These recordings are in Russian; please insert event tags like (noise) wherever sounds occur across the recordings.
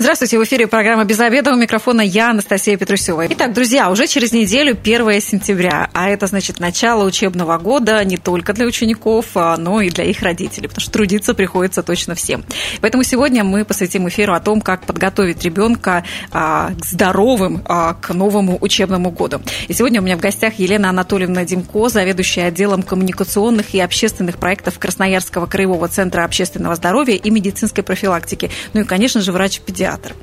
Здравствуйте, в эфире программа «Без обеда». У микрофона я, Анастасия Петрусева. Итак, друзья, уже через неделю 1 сентября, а это значит начало учебного года не только для учеников, а, но и для их родителей, потому что трудиться приходится точно всем. Поэтому сегодня мы посвятим эфиру о том, как подготовить ребенка а, к здоровым, а, к новому учебному году. И сегодня у меня в гостях Елена Анатольевна Димко, заведующая отделом коммуникационных и общественных проектов Красноярского краевого центра общественного здоровья и медицинской профилактики. Ну и, конечно же, врач-педиатр театр.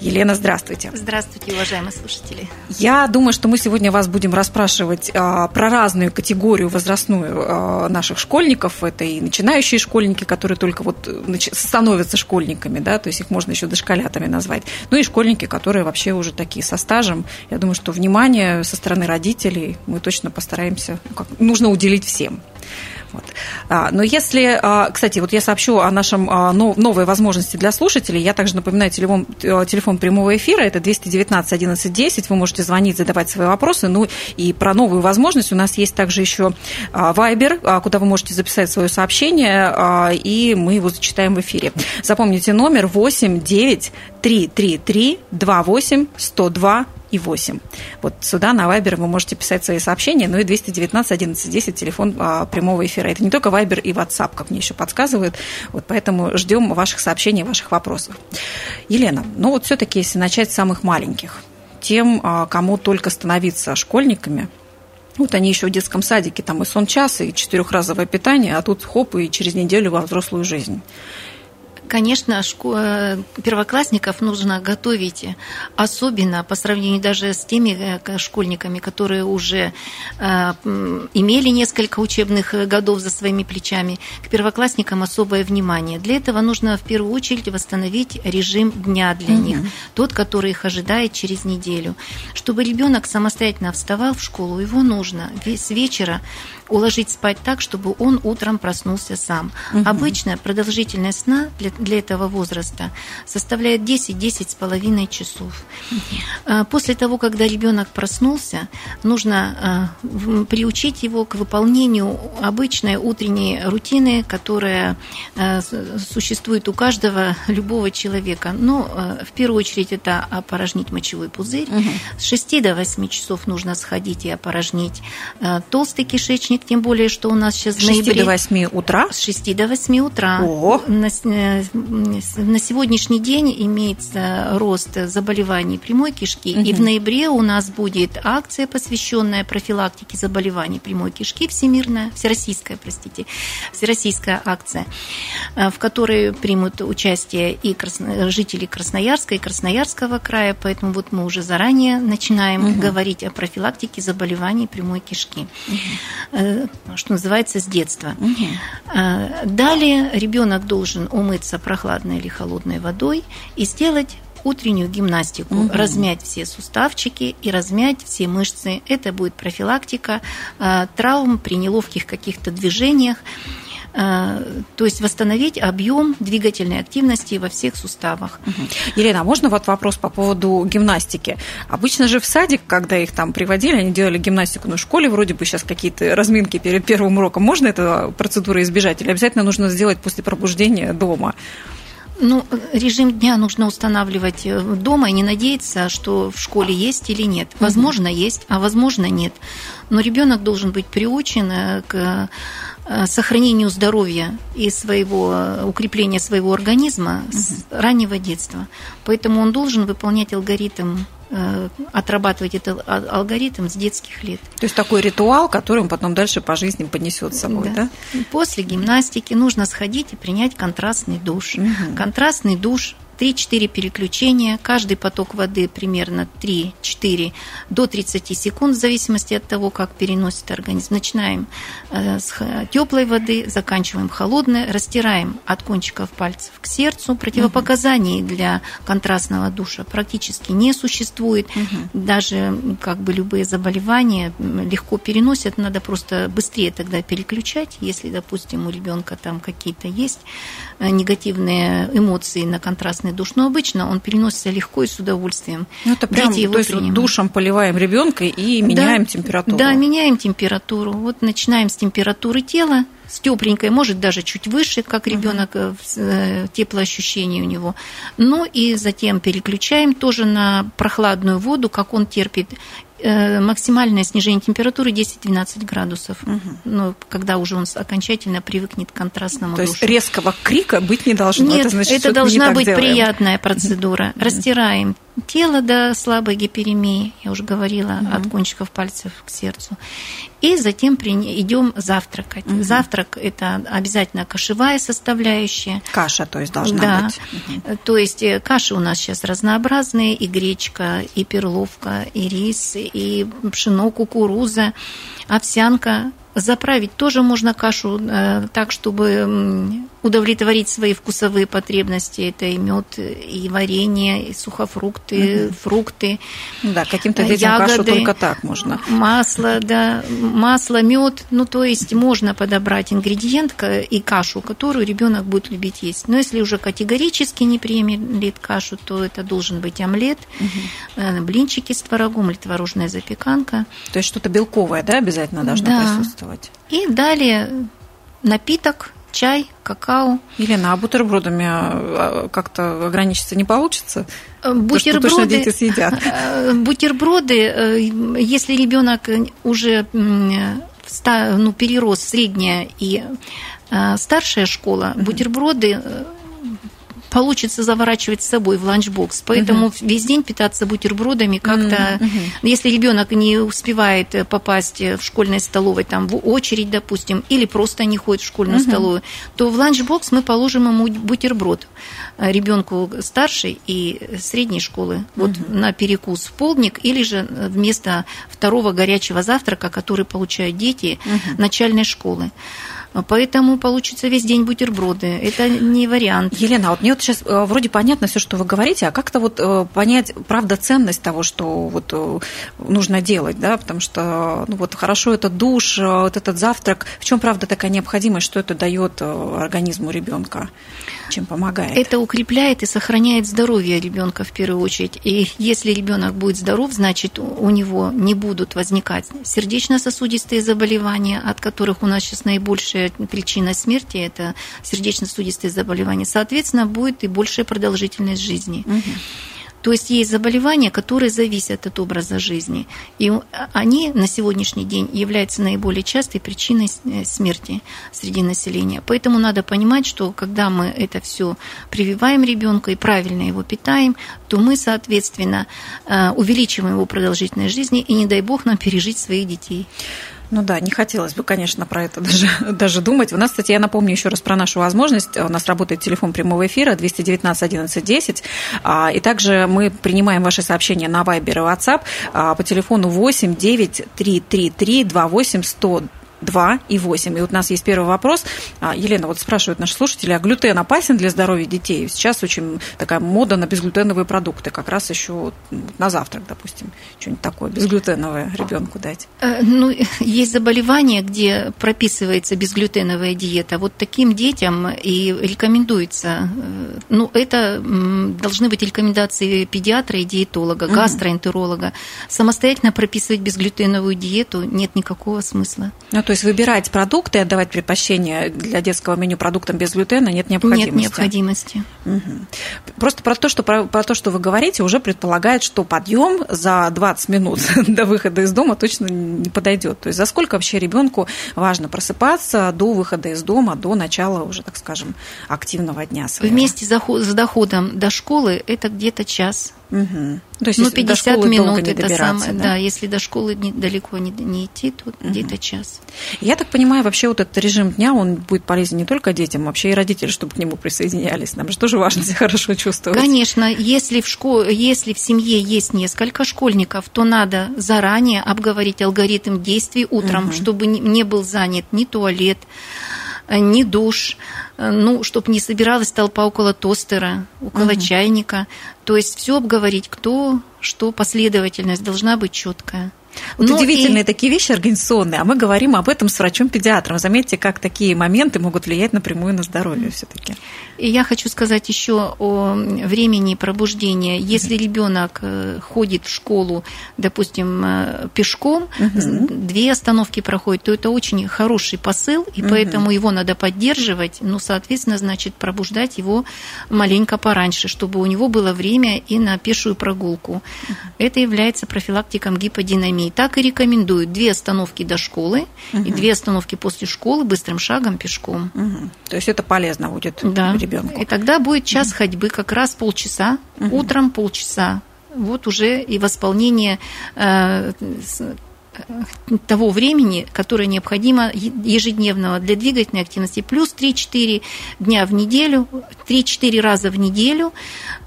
Елена, здравствуйте. Здравствуйте, уважаемые слушатели. Я думаю, что мы сегодня вас будем расспрашивать а, про разную категорию возрастную а, наших школьников. Это и начинающие школьники, которые только вот становятся школьниками, да, то есть их можно еще дошколятами назвать. Ну и школьники, которые вообще уже такие со стажем. Я думаю, что внимание со стороны родителей мы точно постараемся, ну, как, нужно уделить всем. Вот. А, но если, а, кстати, вот я сообщу о нашем а, новой возможности для слушателей. Я также напоминаю телефон, э, телефон прямого эфира. Это 219 11 10. Вы можете звонить, задавать свои вопросы. Ну и про новую возможность у нас есть также еще Viber, куда вы можете записать свое сообщение, и мы его зачитаем в эфире. Запомните номер 8 9 333 28 102 и 8. Вот сюда на Viber вы можете писать свои сообщения, ну и 219 11 10 телефон а, прямого эфира. Это не только Viber и WhatsApp, как мне еще подсказывают. Вот поэтому ждем ваших сообщений, ваших вопросов. Елена, ну вот все-таки если начать с самых маленьких, тем, а, кому только становиться школьниками, вот они еще в детском садике, там и сон час, и четырехразовое питание, а тут хоп, и через неделю во взрослую жизнь. Конечно, э, первоклассников нужно готовить, особенно по сравнению даже с теми э, школьниками, которые уже э, имели несколько учебных годов за своими плечами. К первоклассникам особое внимание. Для этого нужно в первую очередь восстановить режим дня для угу. них, тот, который их ожидает через неделю. Чтобы ребенок самостоятельно вставал в школу, его нужно с вечера уложить спать так, чтобы он утром проснулся сам. Угу. Обычно продолжительность сна для, для этого возраста составляет 10-10 с половиной часов. Угу. После того, когда ребенок проснулся, нужно а, приучить его к выполнению обычной утренней рутины, которая а, существует у каждого любого человека. Но в первую очередь это опорожнить мочевой пузырь. Угу. С 6 до 8 часов нужно сходить и опорожнить толстый кишечник, тем более, что у нас сейчас 6 ноябре... до 8 утра? С 6 до 8 утра. О. На, э, на сегодняшний день имеется рост заболеваний прямой кишки, угу. и в ноябре у нас будет акция, посвященная профилактике заболеваний прямой кишки, всемирная, всероссийская, простите, всероссийская акция, э, в которой примут участие и красно... жители Красноярска и Красноярского края, поэтому вот мы уже заранее начинаем угу. говорить о профилактике заболеваний прямой кишки. Угу что называется, с детства. Угу. Далее ребенок должен умыться прохладной или холодной водой и сделать утреннюю гимнастику, угу. размять все суставчики и размять все мышцы. Это будет профилактика а, травм при неловких каких-то движениях. Э, то есть восстановить объем двигательной активности во всех суставах. Елена, а можно вот вопрос по поводу гимнастики? Обычно же в садик, когда их там приводили, они делали гимнастику, но в школе вроде бы сейчас какие-то разминки перед первым уроком. Можно эту процедуру избежать или обязательно нужно сделать после пробуждения дома? Ну, режим дня нужно устанавливать э, дома и не надеяться, что в школе есть или нет. Возможно, угу. есть, а возможно, нет. Но ребенок должен быть приучен э, к Э, сохранению здоровья и своего укрепления своего организма угу. с раннего детства. Поэтому он должен выполнять алгоритм отрабатывать этот алгоритм с детских лет. То есть такой ритуал, который он потом дальше по жизни понесет с собой, да? да? После гимнастики нужно сходить и принять контрастный душ. Угу. Контрастный душ 3-4 переключения, каждый поток воды примерно 3-4 до 30 секунд, в зависимости от того, как переносит организм. Начинаем э, с теплой воды, заканчиваем холодной, растираем от кончиков пальцев к сердцу. Противопоказаний для контрастного душа практически не существует. Угу. Даже как бы любые заболевания легко переносят, надо просто быстрее тогда переключать, если, допустим, у ребенка там какие-то есть э, негативные эмоции на контрастном телесный душ. Но обычно он переносится легко и с удовольствием. Ну, это прям, Дети то есть душем поливаем ребенка и меняем да, температуру. Да, меняем температуру. Вот начинаем с температуры тела, с тепленькой, может даже чуть выше, как ребенок, угу. теплоощущение у него. Ну и затем переключаем тоже на прохладную воду, как он терпит максимальное снижение температуры 10-12 градусов. Угу. Ну, когда уже он окончательно привыкнет к контрастному То душу. есть резкого крика быть не должно. Нет, это, значит, это должна быть делаем. приятная процедура. Растираем тело до слабой гиперемии, я уже говорила, угу. от кончиков пальцев к сердцу. И затем идем завтракать. Угу. Завтрак – это обязательно кашевая составляющая. Каша, то есть, должна да. быть. Угу. То есть э, каши у нас сейчас разнообразные, и гречка, и перловка, и рис, и пшено, кукуруза, овсянка. Заправить тоже можно кашу э, так, чтобы удовлетворить свои вкусовые потребности. Это и мед, и варенье, и сухофрукты, угу. фрукты. Да, каким-то детям ягоды, кашу только так можно. Масло, да, масло, мед. Ну, то есть можно подобрать ингредиент и кашу, которую ребенок будет любить есть. Но если уже категорически не приемлет кашу, то это должен быть омлет, угу. блинчики с творогом или творожная запеканка. То есть что-то белковое, да, обязательно должно да. присутствовать. И далее напиток чай, какао. Елена, а бутербродами как-то ограничиться не получится? Бутерброды, То, что дети съедят. (laughs) Бутерброды, э, если ребенок уже ну, перерос средняя и э, старшая школа, бутерброды э, получится заворачивать с собой в ланчбокс. Поэтому угу. весь день питаться бутербродами как-то, угу. если ребенок не успевает э, попасть в школьной столовой, там в очередь, допустим, или просто не ходит в школьную угу. столовую, то в ланчбокс мы положим ему бутерброд э, ребенку старшей и средней школы, вот угу. на перекус в полдник, или же вместо второго горячего завтрака, который получают дети угу. начальной школы. Поэтому получится весь день бутерброды. Это не вариант. Елена, вот мне вот сейчас э, вроде понятно все, что вы говорите, а как-то вот э, понять, правда, ценность того, что вот э, нужно делать, да, потому что, ну вот хорошо этот душ, вот этот завтрак, в чем правда такая необходимость, что это дает организму ребенка? Чем помогает? Это укрепляет и сохраняет здоровье ребенка в первую очередь. И если ребенок будет здоров, значит у него не будут возникать сердечно-сосудистые заболевания, от которых у нас сейчас наибольшая причина смерти это сердечно-сосудистые заболевания. Соответственно, будет и большая продолжительность жизни. Угу. То есть есть заболевания, которые зависят от образа жизни. И они на сегодняшний день являются наиболее частой причиной э, смерти среди населения. Поэтому надо понимать, что когда мы это все прививаем ребенка и правильно его питаем, то мы, соответственно, э, увеличиваем его продолжительность жизни и, не дай бог, нам пережить своих детей. Ну да, не хотелось бы, конечно, про это (laughs) даже, даже думать. У нас, кстати, я напомню еще раз про нашу возможность. У нас работает телефон прямого эфира 219 11 10. И также мы принимаем ваши сообщения на Viber и WhatsApp а, по телефону 8 9 3 3 3 28 100 2 и 8. И вот у нас есть первый вопрос. А, Елена, вот спрашивают наши слушатели, а глютен опасен для здоровья детей? Сейчас очень такая мода на безглютеновые продукты, как раз еще на завтрак, допустим, что-нибудь такое безглютеновое ребенку дать. Э, ну, (laughs) есть заболевания, где прописывается безглютеновая диета. Вот таким детям и рекомендуется. Э, ну, это должны быть рекомендации педиатра и диетолога, гастроэнтеролога. Самостоятельно прописывать безглютеновую диету нет никакого смысла. Ну, то то есть выбирать продукты, отдавать предпочтение для детского меню продуктам без глютена нет необходимости. Нет необходимости. Угу. Просто про то, что про, про то, что вы говорите, уже предполагает, что подъем за 20 минут (laughs) до выхода из дома точно не подойдет. То есть за сколько вообще ребенку важно просыпаться до выхода из дома, до начала уже, так скажем, активного дня своего? Вместе с доходом до школы это где-то час Угу. То есть, ну, 50 минут это самое, да? да, если до школы не, далеко не, не идти, то угу. где-то час. Я так понимаю, вообще вот этот режим дня, он будет полезен не только детям, вообще и родителям, чтобы к нему присоединялись. Нам же тоже важно себя хорошо чувствовать. Конечно, если в, школе, если в семье есть несколько школьников, то надо заранее обговорить алгоритм действий утром, угу. чтобы не был занят ни туалет, ни душ, э, ну, чтобы не собиралась толпа около тостера, около угу. чайника. То есть все обговорить, кто, что, последовательность должна быть четкая. Вот ну удивительные и... такие вещи организационные, а мы говорим об этом с врачом-педиатром. Заметьте, как такие моменты могут влиять напрямую на здоровье все-таки. И я хочу сказать еще о времени пробуждения. Если ребенок э, ходит в школу, допустим, э, пешком, угу. две остановки проходит, то это очень хороший посыл, и угу. поэтому его надо поддерживать. Ну, соответственно, значит, пробуждать его маленько пораньше, чтобы у него было время и на пешую прогулку. Это является профилактиком гиподинамии. Так и рекомендуют две остановки до школы угу. и две остановки после школы быстрым шагом пешком. Угу. То есть это полезно будет да. ребенку. И тогда будет час угу. ходьбы, как раз полчаса, угу. утром полчаса. Вот уже и восполнение э, того времени, которое необходимо ежедневного для двигательной активности, плюс 3-4 дня в неделю, 3-4 раза в неделю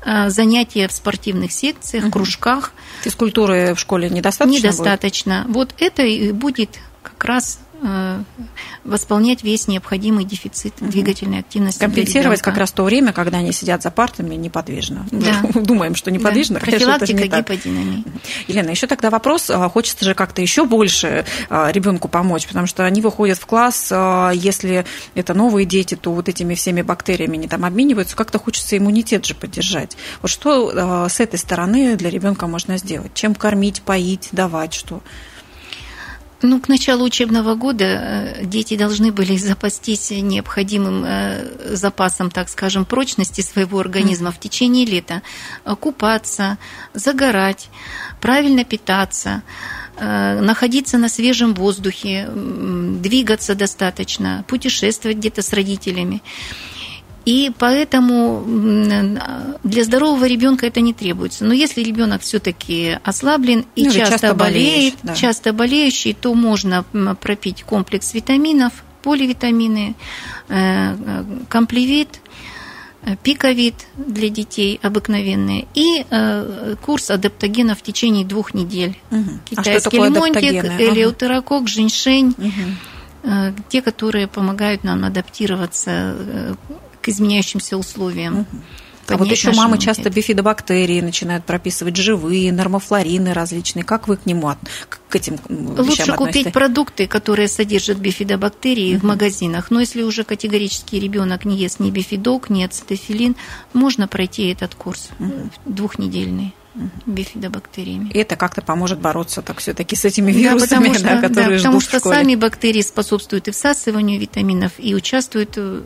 э, занятия в спортивных секциях, угу. кружках. Физкультуры в школе недостаточно? Недостаточно. Будет? Вот это и будет как раз восполнять весь необходимый дефицит двигательной активности. Компенсировать как раз то время, когда они сидят за партами неподвижно. Да. (laughs) Думаем, что неподвижно, да. это не так. Елена, еще тогда вопрос, а, хочется же как-то еще больше а, ребенку помочь, потому что они выходят в класс, а, если это новые дети, то вот этими всеми бактериями они там обмениваются, как-то хочется иммунитет же поддержать. Вот что с этой стороны для ребенка можно сделать? Чем кормить, поить, давать, что? Ну, к началу учебного года э, дети должны были запастись необходимым э, запасом, так скажем, прочности своего организма в течение лета. Э, купаться, загорать, правильно питаться, находиться на свежем воздухе, двигаться достаточно, путешествовать где-то с родителями. И поэтому для здорового ребенка это не требуется. Но если ребенок все-таки ослаблен и ну, часто, часто болеет, да. часто болеющий, то можно пропить комплекс витаминов, поливитамины, э, э, комплевит, э, пиковид для детей обыкновенные и курс адаптогенов в течение двух недель. Угу. Китайский а лимонтик, элеутерокок, ага. женьшень. Угу. Те, которые помогают нам адаптироваться к изменяющимся условиям. Угу. А вот еще мамы часто бифидобактерии начинают прописывать живые, нормофлорины различные. Как вы к нему, к этим Лучше купить продукты, которые содержат бифидобактерии uh-huh. в магазинах. Но если уже категорически ребенок не ест ни бифидок, ни ацетофилин, можно пройти этот курс uh-huh. двухнедельный бифидобактериями. И это как-то поможет бороться так все-таки с этими вирусами, да, что, да, которые да, потому что сами бактерии способствуют и всасыванию витаминов, и участвуют э,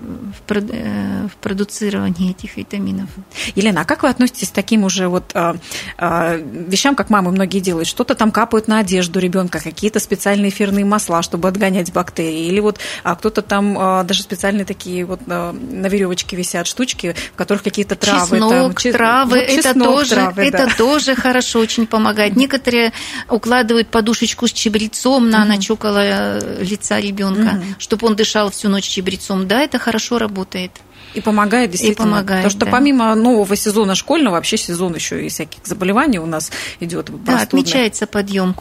в, э, в продуцировании этих витаминов. Елена, а как вы относитесь к таким уже вот а, а, вещам, как мамы многие делают? Что-то там капают на одежду ребенка, какие-то специальные эфирные масла, чтобы отгонять бактерии, или вот а, кто-то там а, даже специальные такие вот а, на веревочке висят штучки, в которых какие-то травы. Чеснок, там, травы, вот, это чеснок, тоже, травы, это да тоже хорошо очень помогает. Некоторые укладывают подушечку с чебрецом на ночь около э, лица ребенка, чтобы он дышал всю ночь чебрецом. Да, это хорошо работает. И помогает действительно. И помогает, Потому что да. помимо нового сезона школьного, вообще сезон еще и всяких заболеваний у нас идет. Да, отмечается подъем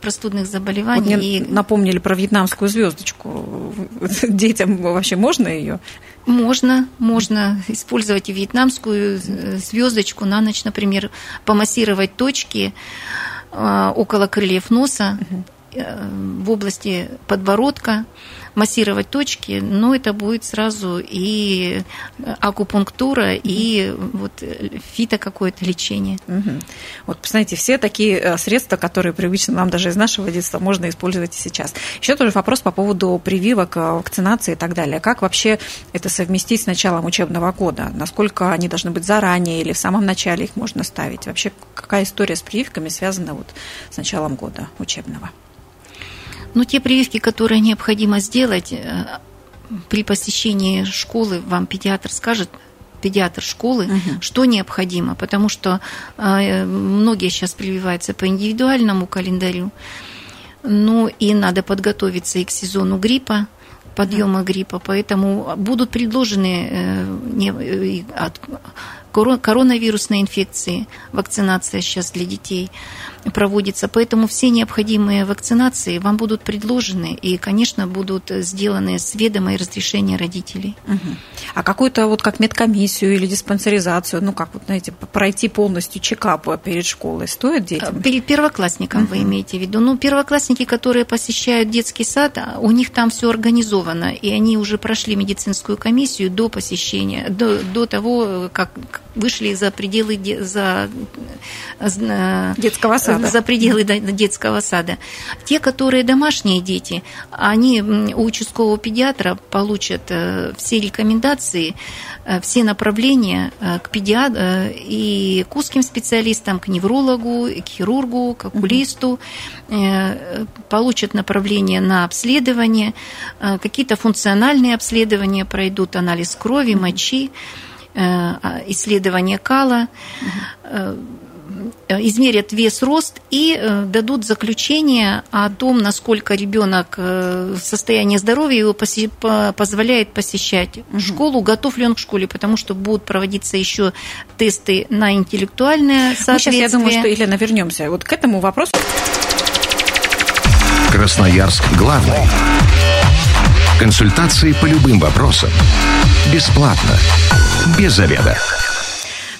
простудных заболеваний. Вот и... напомнили про вьетнамскую звездочку. (laughs) Детям вообще можно ее? Можно, можно использовать и вьетнамскую звездочку на ночь, например, помассировать точки а, около крыльев носа э, в области подбородка массировать точки, но это будет сразу и акупунктура, и вот фито какое-то лечение. Угу. Вот, посмотрите, все такие э, средства, которые привычны нам даже из нашего детства, можно использовать и сейчас. Еще тоже вопрос по поводу прививок, э, вакцинации и так далее. Как вообще это совместить с началом учебного года? Насколько они должны быть заранее или в самом начале их можно ставить? Вообще какая история с прививками связана вот с началом года учебного? Ну, те прививки, которые необходимо сделать э, при посещении школы, вам педиатр скажет, педиатр школы, угу. что необходимо, потому что э, многие сейчас прививаются по индивидуальному календарю. Ну и надо подготовиться и к сезону гриппа, подъема гриппа, поэтому будут предложены э, от коронавирусной инфекции. Вакцинация сейчас для детей проводится. Поэтому все необходимые вакцинации вам будут предложены и, конечно, будут сделаны с ведома и разрешения родителей. Угу. А какую-то вот как медкомиссию или диспансеризацию, ну как вот, знаете, пройти полностью чекап перед школой стоит детям? Перед первоклассником uh-huh. вы имеете в виду? Ну, первоклассники, которые посещают детский сад, а, у них там все организовано, и они уже прошли медицинскую комиссию до посещения, до, до того, как вышли за пределы за, детского сада. За пределы детского сада. Те, которые домашние дети, они у участкового педиатра получат э, все рекомендации, э, все направления э, к педиатру и к узким специалистам, к неврологу, к хирургу, к окулисту, получат направление на обследование, какие-то функциональные обследования пройдут, анализ крови, мочи. Э, исследование кала, э, измерят вес, рост и э, дадут заключение о том, насколько ребенок в состоянии здоровья его позволяет посещать школу, готов ли он к школе, потому что будут проводиться еще тесты на интеллектуальное соответствие. Мы сейчас, я думаю, что, Елена, вернемся вот к этому вопросу. Красноярск главный. Консультации по любым вопросам. Бесплатно без заведа.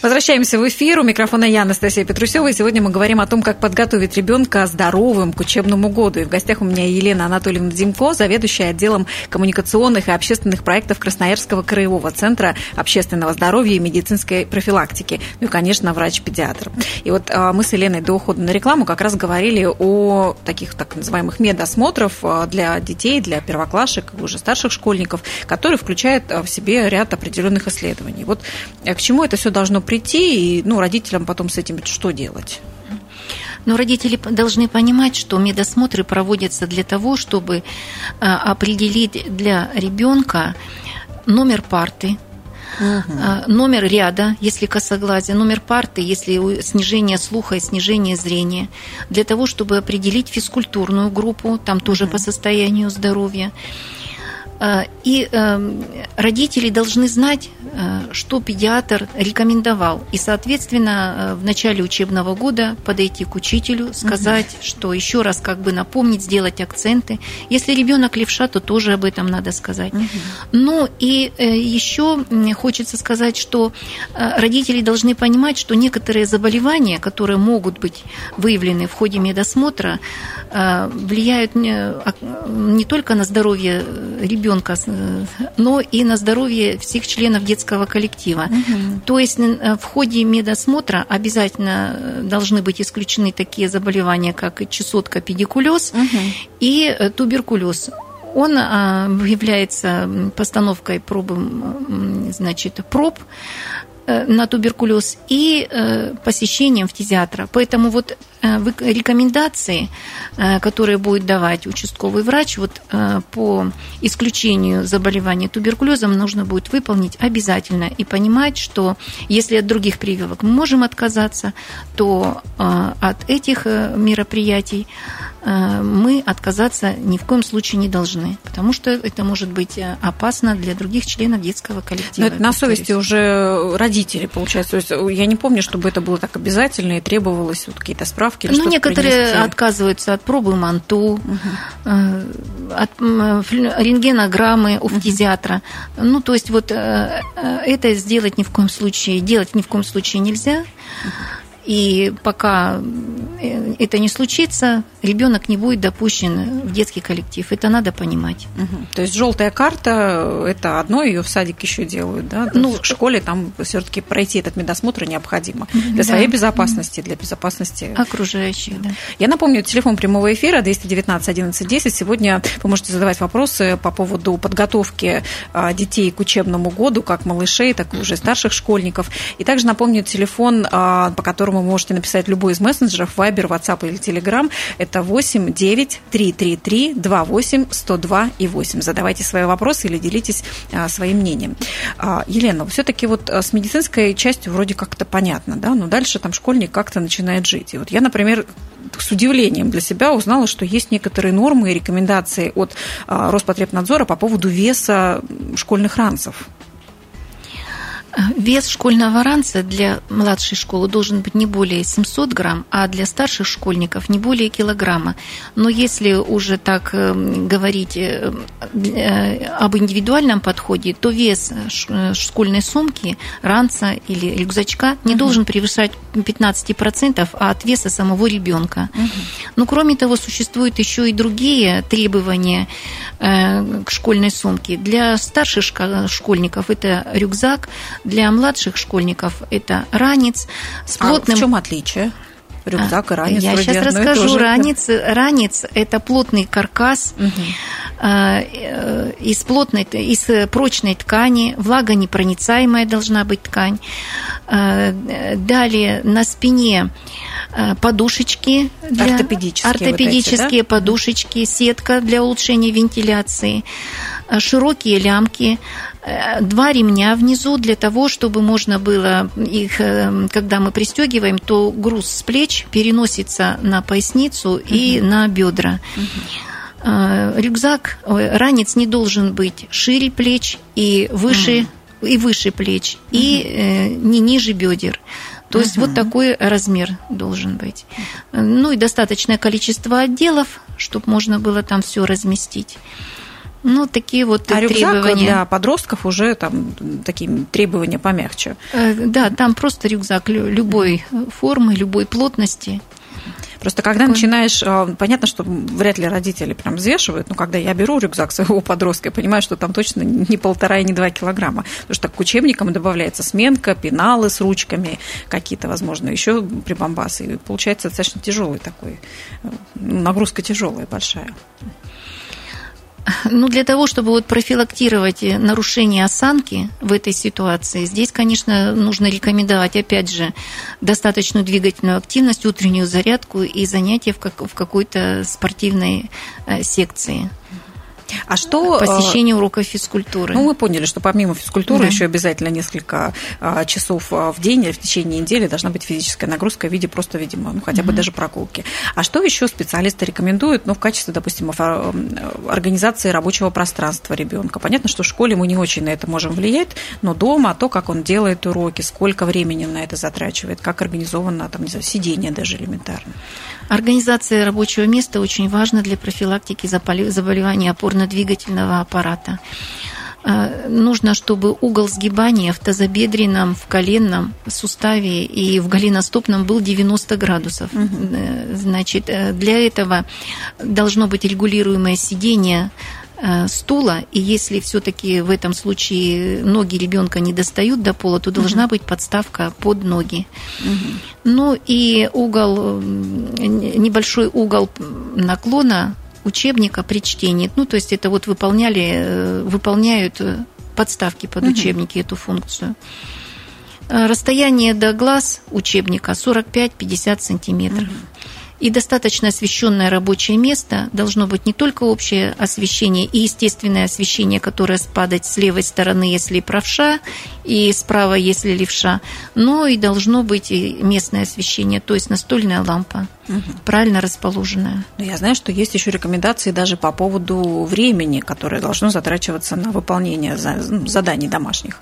Возвращаемся в эфир. У микрофона я, Анастасия Петрусева. И сегодня мы говорим о том, как подготовить ребенка здоровым к учебному году. И в гостях у меня Елена Анатольевна Димко, заведующая отделом коммуникационных и общественных проектов Красноярского краевого центра общественного здоровья и медицинской профилактики. Ну и, конечно, врач-педиатр. И вот а, мы с Еленой до ухода на рекламу как раз говорили о таких так называемых медосмотров а, для детей, для первоклашек, уже старших школьников, которые включают а, в себе ряд определенных исследований. Вот к чему это все должно прийти, и ну, родителям потом с этим что делать? Но родители должны понимать, что медосмотры проводятся для того, чтобы а, определить для ребенка номер парты, Угу. Номер ряда, если косоглазие, номер парты, если снижение слуха и снижение зрения, для того, чтобы определить физкультурную группу, там тоже угу. по состоянию здоровья. А, и эм, родители должны знать, что педиатр рекомендовал. И, соответственно, э, в начале учебного года подойти к учителю, сказать, угу. что еще раз как бы напомнить, сделать акценты. Если ребенок левша, то тоже об этом надо сказать. Угу. Ну и э, еще хочется сказать, что родители должны понимать, что некоторые заболевания, которые могут быть выявлены в ходе медосмотра, влияют не только на здоровье ребенка, но и на здоровье всех членов детского коллектива. Угу. То есть э, в ходе медосмотра обязательно э, должны быть исключены такие заболевания, как чесотка, педикулез угу. и э, туберкулез он является постановкой пробы, значит, проб на туберкулез и посещением фтизиатра. Поэтому вот Э, рекомендации, э, которые будет давать участковый врач, вот э, по исключению заболевания туберкулезом нужно будет выполнить обязательно и понимать, что если от других прививок мы можем отказаться, то от этих мероприятий мы отказаться ни в коем случае не должны, потому что это может быть опасно для других членов детского коллектива. Но это на совести уже родители, получается. То есть я не помню, чтобы это было так обязательно и требовалось вот какие-то справки ну, некоторые принести? отказываются от пробы МАНТУ, угу. от рентгенограммы у фтизиатра. Ну, то есть вот э, э, это сделать ни в коем случае, делать ни в коем случае нельзя. Угу. И пока э, это не случится, ребенок не будет допущен в детский коллектив. Это надо понимать. Угу. То есть желтая карта это одно, ее в садик еще делают, да? Ну, в школе там все-таки пройти этот медосмотр необходимо для да. своей безопасности, для безопасности окружающих. Да. Я напомню, телефон прямого эфира 219 11 10. Сегодня вы можете задавать вопросы по поводу подготовки а, детей к учебному году, как малышей, так и уже старших школьников. И также напомню телефон, а, по которому вы можете написать любой из мессенджеров, Viber, WhatsApp или Telegram. Это 8 9 333 28 102 и 8. Задавайте свои вопросы или делитесь а, своим мнением. А, Елена, все-таки вот а, с медицинской частью вроде как-то понятно, да, но дальше там школьник как-то начинает жить. И вот я, например, с удивлением для себя узнала, что есть некоторые нормы и рекомендации от Роспотребнадзора по поводу веса школьных ранцев. Вес школьного ранца для младшей школы должен быть не более 700 грамм, а для старших школьников не более килограмма. Но если уже так эм, говорить э, э, об индивидуальном подходе, то вес э, школьной сумки, ранца или рюкзачка не угу. должен превышать 15% от веса самого ребенка. Угу. Но кроме того, существуют еще и другие требования к школьной сумке. Для старших школьников это рюкзак, для младших школьников это ранец с плотным... А в чем отличие? Рюкзак и ранец. Я сейчас расскажу. Ранец, ранец – это плотный каркас угу. из, плотной, из прочной ткани, влагонепроницаемая должна быть ткань. А, далее на спине подушечки, для, ортопедические, ортопедические вот эти, да? подушечки, сетка для улучшения вентиляции, широкие лямки, Э, два ремня внизу для того, чтобы можно было их, э, когда мы пристегиваем, то груз с плеч переносится на поясницу угу. и на бедра. Угу. Рюкзак, ранец не должен быть шире плеч и выше, угу. и выше плеч, угу. и не ниже бедер. То есть вот такой размер должен быть. Ну и достаточное количество отделов, чтобы можно было там все разместить. Ну, такие вот а требования. для подростков уже там такие требования помягче. Э, да, там просто рюкзак любой формы, любой плотности. Просто когда Такой... начинаешь, э, понятно, что вряд ли родители прям взвешивают, но когда я беру рюкзак своего (laughs) подростка, я понимаю, что там точно не полтора и не два килограмма. Потому что к учебникам добавляется сменка, пеналы с ручками, какие-то, возможно, еще прибамбасы. И получается достаточно тяжелый такой, э, нагрузка тяжелая, большая. Ну, для того, чтобы вот профилактировать нарушение осанки в этой ситуации, здесь, конечно, нужно рекомендовать, опять же, достаточную двигательную активность, утреннюю зарядку и занятия в, как, в какой-то спортивной э, секции. А что... Э, Посещение уроков физкультуры. Ну, мы поняли, что помимо физкультуры да. еще обязательно несколько а, часов а, в день или в течение недели должна быть физическая нагрузка в виде просто, видимо, ну, хотя бы угу. даже прогулки. А что еще специалисты рекомендуют, ну, в качестве, допустим, организации рабочего пространства ребенка? Понятно, что в школе мы не очень на это можем влиять, но дома то, как он делает уроки, сколько времени на это затрачивает, как организовано, там, не знаю, сидение даже элементарно. Организация рабочего места очень важна для профилактики заболеваний опорно-двигательного аппарата. А, нужно, чтобы угол сгибания в тазобедренном, в коленном суставе и в голеностопном был 90 градусов. Угу. Значит, э, для этого должно быть регулируемое сидение Э, стула, и если все-таки в этом случае ноги ребенка не достают до пола, то должна быть подставка под ноги. Ну и угол, небольшой угол наклона учебника при чтении. Ну, то есть это вот выполняли, э, выполняют подставки под учебники эту функцию. Э, расстояние до глаз учебника 45-50 сантиметров. Угу. И достаточно освещенное рабочее место должно быть не только общее освещение и естественное освещение, которое спадать с левой стороны, если правша, и справа, если левша, но и должно быть и местное освещение, то есть настольная лампа, угу. правильно расположенная. Но я знаю, что есть еще рекомендации даже по поводу времени, которое должно затрачиваться на выполнение ну, заданий домашних.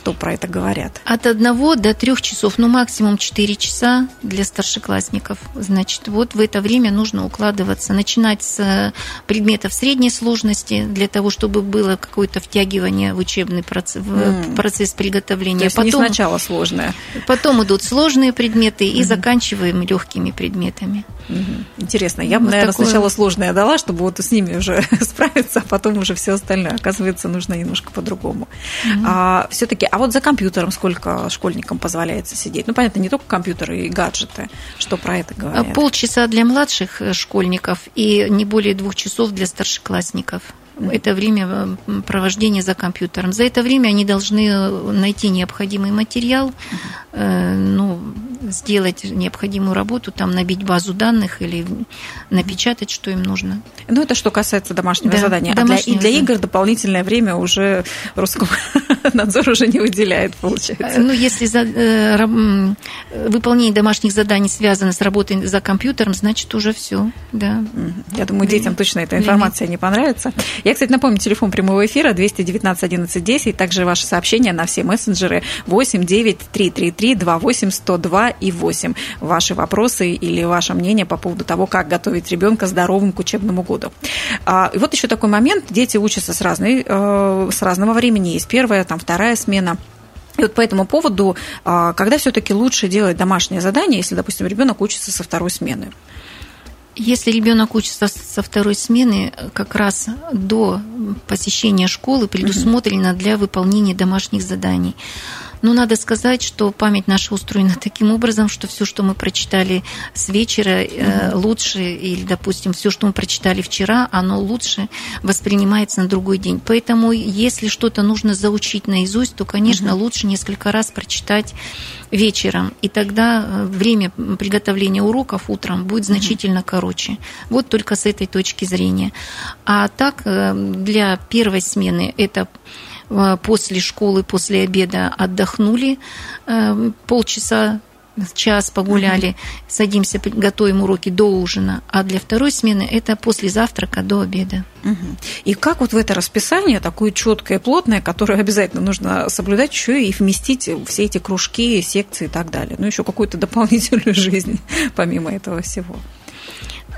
Что про это говорят? От одного до трех часов, ну максимум 4 часа для старшеклассников. Значит, вот в это время нужно укладываться, начинать с э, предметов средней сложности для того, чтобы было какое-то втягивание в учебный процесс, в mm. процесс приготовления. То есть потом, не сначала сложное. Потом идут сложные предметы и mm-hmm. заканчиваем легкими предметами. Mm-hmm. Интересно, я бы, вот наверное, такое... сначала сложное дала, чтобы вот с ними уже (laughs) справиться, а потом уже все остальное. Оказывается, нужно немножко по-другому. Mm-hmm. А, все-таки, а вот за компьютером сколько школьникам позволяется сидеть? Ну, понятно, не только компьютеры и гаджеты. Что про это говорят? Полчаса для младших э, школьников и не более двух часов для старшеклассников это время э, провождения за компьютером. За это время они должны э, найти необходимый материал, ну, сделать необходимую работу, там набить базу данных или напечатать, что им нужно. Ну, это что касается домашнего да, задания. Домашнего, а для, и для игр дополнительное время уже русскому (laughs) надзор уже не выделяет, получается. Ну, если за, э, выполнение домашних заданий связано с работой за компьютером, значит, уже все, да. Я думаю, детям точно эта информация не понравится. Я, кстати, напомню, телефон прямого эфира 219 11 10, также ваши сообщения на все мессенджеры 8 9 333 28 102 и 8. Ваши вопросы или ваше мнение по поводу того, как готовить ребенка здоровым к учебному году. А, и вот еще такой момент. Дети учатся с, разной, э, с разного времени. Есть первая, там вторая смена. И вот по этому поводу, а, когда все-таки лучше делать домашнее задание, если, допустим, ребенок учится со второй смены? Если ребенок учится со второй смены, как раз до посещения школы предусмотрено для выполнения домашних заданий. Но надо сказать, что память наша устроена таким образом, что все, что мы прочитали с вечера, угу. лучше, или, допустим, все, что мы прочитали вчера, оно лучше воспринимается на другой день. Поэтому, если что-то нужно заучить наизусть, то, конечно, угу. лучше несколько раз прочитать вечером, и тогда э, время приготовления уроков утром будет значительно короче. Вот только с этой точки зрения. А так, э, для первой смены это Э, после школы, после обеда отдохнули э, полчаса час погуляли, mm садимся, готовим уроки до ужина, а для второй смены это после завтрака до обеда. Угу. И как вот в это расписание, такое четкое плотное, которое обязательно нужно соблюдать, еще и вместить все эти кружки, секции и так далее, ну еще какую-то дополнительную (laughs) жизнь помимо этого всего?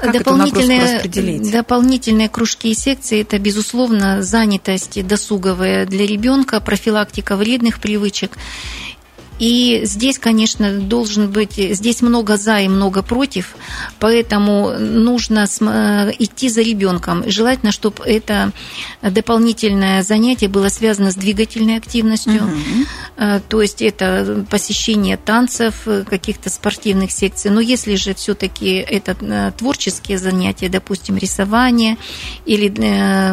Как дополнительные, дополнительные кружки и секции – это, безусловно, занятость досуговая для ребенка, профилактика вредных привычек. И здесь, конечно, должен быть, здесь много за и много против, поэтому нужно э, идти за ребенком. Желательно, чтобы это дополнительное занятие было связано с двигательной активностью, угу. то есть это посещение танцев, каких-то спортивных секций. Но если же все-таки это э, творческие занятия, допустим, рисование или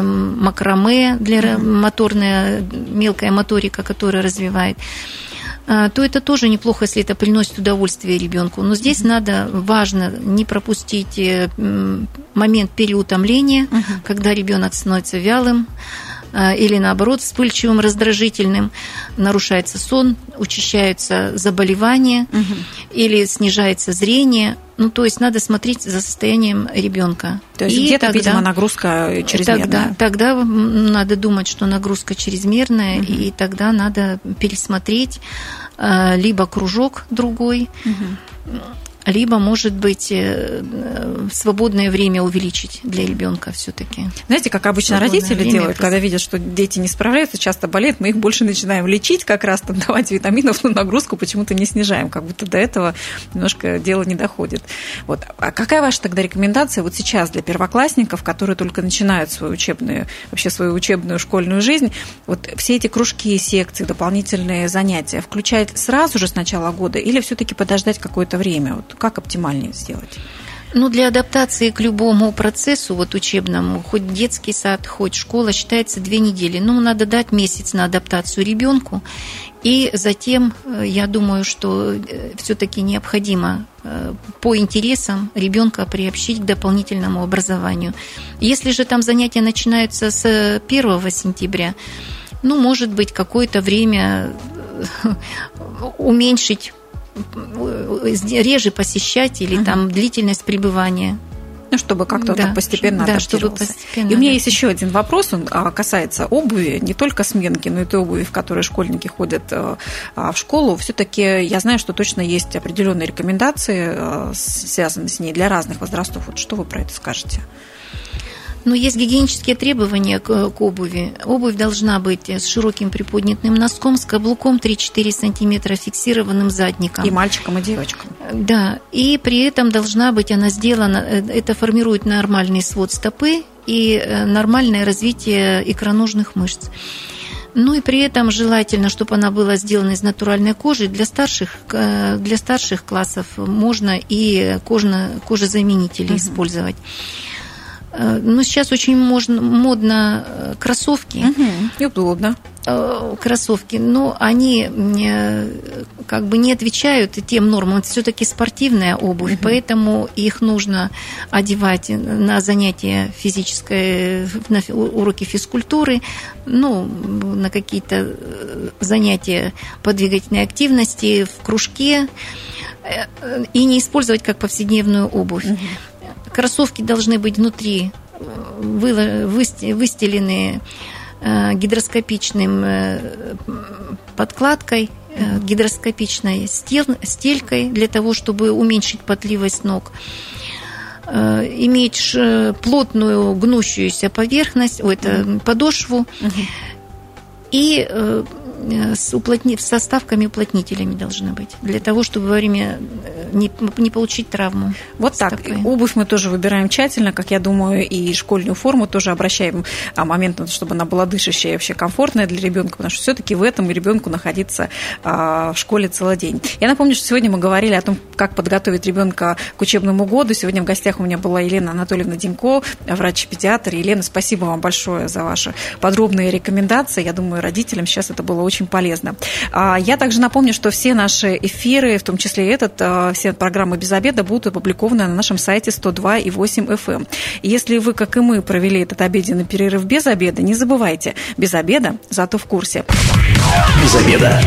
макраме для угу. моторная мелкая моторика, которая развивает, то это тоже неплохо, если это приносит удовольствие ребенку. Но здесь mm-hmm. надо, важно не пропустить э, момент переутомления, mm-hmm. когда ребенок становится вялым а, или наоборот вспыльчивым, раздражительным, нарушается сон, учащаются заболевания угу. или снижается зрение. Ну, то есть надо смотреть за состоянием ребенка. То есть где-то, тогда, видимо, нагрузка чрезмерная. Тогда, тогда надо думать, что нагрузка чрезмерная, угу. и тогда надо пересмотреть Э, либо кружок другой, угу либо, может быть, э, свободное время увеличить для ребенка все-таки. Знаете, как обычно свободное родители делают, просто. когда видят, что дети не справляются, часто болеют, мы их больше начинаем лечить, как раз там давать витаминов, но нагрузку почему-то не снижаем, как будто до этого немножко дело не доходит. Вот. А какая ваша тогда рекомендация вот сейчас для первоклассников, которые только начинают свою учебную, вообще свою учебную школьную жизнь, вот все эти кружки, секции, дополнительные занятия включать сразу же с начала года или все-таки подождать какое-то время? Вот как оптимальнее сделать? Ну, для адаптации к любому процессу, вот учебному, хоть детский сад, хоть школа, считается две недели. Ну, надо дать месяц на адаптацию ребенку. И затем, э, я думаю, что э, все-таки необходимо э, по интересам ребенка приобщить к дополнительному образованию. Если же там занятия начинаются с 1 сентября, ну, может быть, какое-то время (laughs) уменьшить реже посещать или угу. там длительность пребывания. Ну, чтобы как-то да, постепенно да, чтобы постепенно И у меня есть еще один вопрос, он а, касается обуви, не только сменки, но и той обуви, в которой школьники ходят э, а, в школу. Все-таки я знаю, что точно есть определенные рекомендации, э, связанные с ней для разных возрастов. Вот что вы про это скажете? Но есть гигиенические требования к, к обуви. Обувь должна быть с широким приподнятым носком, с каблуком 3-4 сантиметра, фиксированным задником. И мальчикам, и девочкам. Да, и при этом должна быть она сделана, э, это формирует нормальный свод стопы и э, нормальное развитие икроножных мышц. Ну и при этом желательно, чтобы она была сделана из натуральной кожи. Для старших, э, для старших классов можно и кожно, кожезаменители угу. использовать. Ну, сейчас очень можно, модно э, кроссовки. Угу, удобно. Э, кроссовки, но они как бы не отвечают тем нормам. Это все-таки спортивная обувь, угу. поэтому их нужно одевать на занятия физической, на уроки физкультуры, ну, на какие-то занятия по двигательной активности, в кружке, и не использовать как повседневную обувь. Угу. Кроссовки должны быть внутри э, выстелены э, гидроскопичным э, подкладкой, гидроскопичной стелькой для того, чтобы уменьшить потливость ног иметь плотную гнущуюся поверхность, о, это подошву, угу. и с, уплотни... с составками уплотнителями должны быть, для того, чтобы во время э, не, не получить травму. Вот так. Стопы. Обувь мы тоже выбираем тщательно, как я думаю, и школьную форму тоже обращаем а, момент, чтобы она была дышащая и вообще комфортная для ребенка, потому что все-таки в этом ребенку находиться а, в школе целый день. Я напомню, что сегодня мы говорили о том, как подготовить ребенка к учебному году. Сегодня в гостях у меня была Елена Анатольевна Денько, врач-педиатр. Елена, спасибо вам большое за ваши подробные рекомендации. Я думаю, родителям сейчас это было очень полезно. А, я также напомню, что все наши эфиры, в том числе этот, а, все программы «Без обеда» будут опубликованы на нашем сайте 102,8 FM. Эм. Если вы, как и мы, провели этот обеденный перерыв без обеда, не забывайте, без обеда, зато в курсе. Без обеда.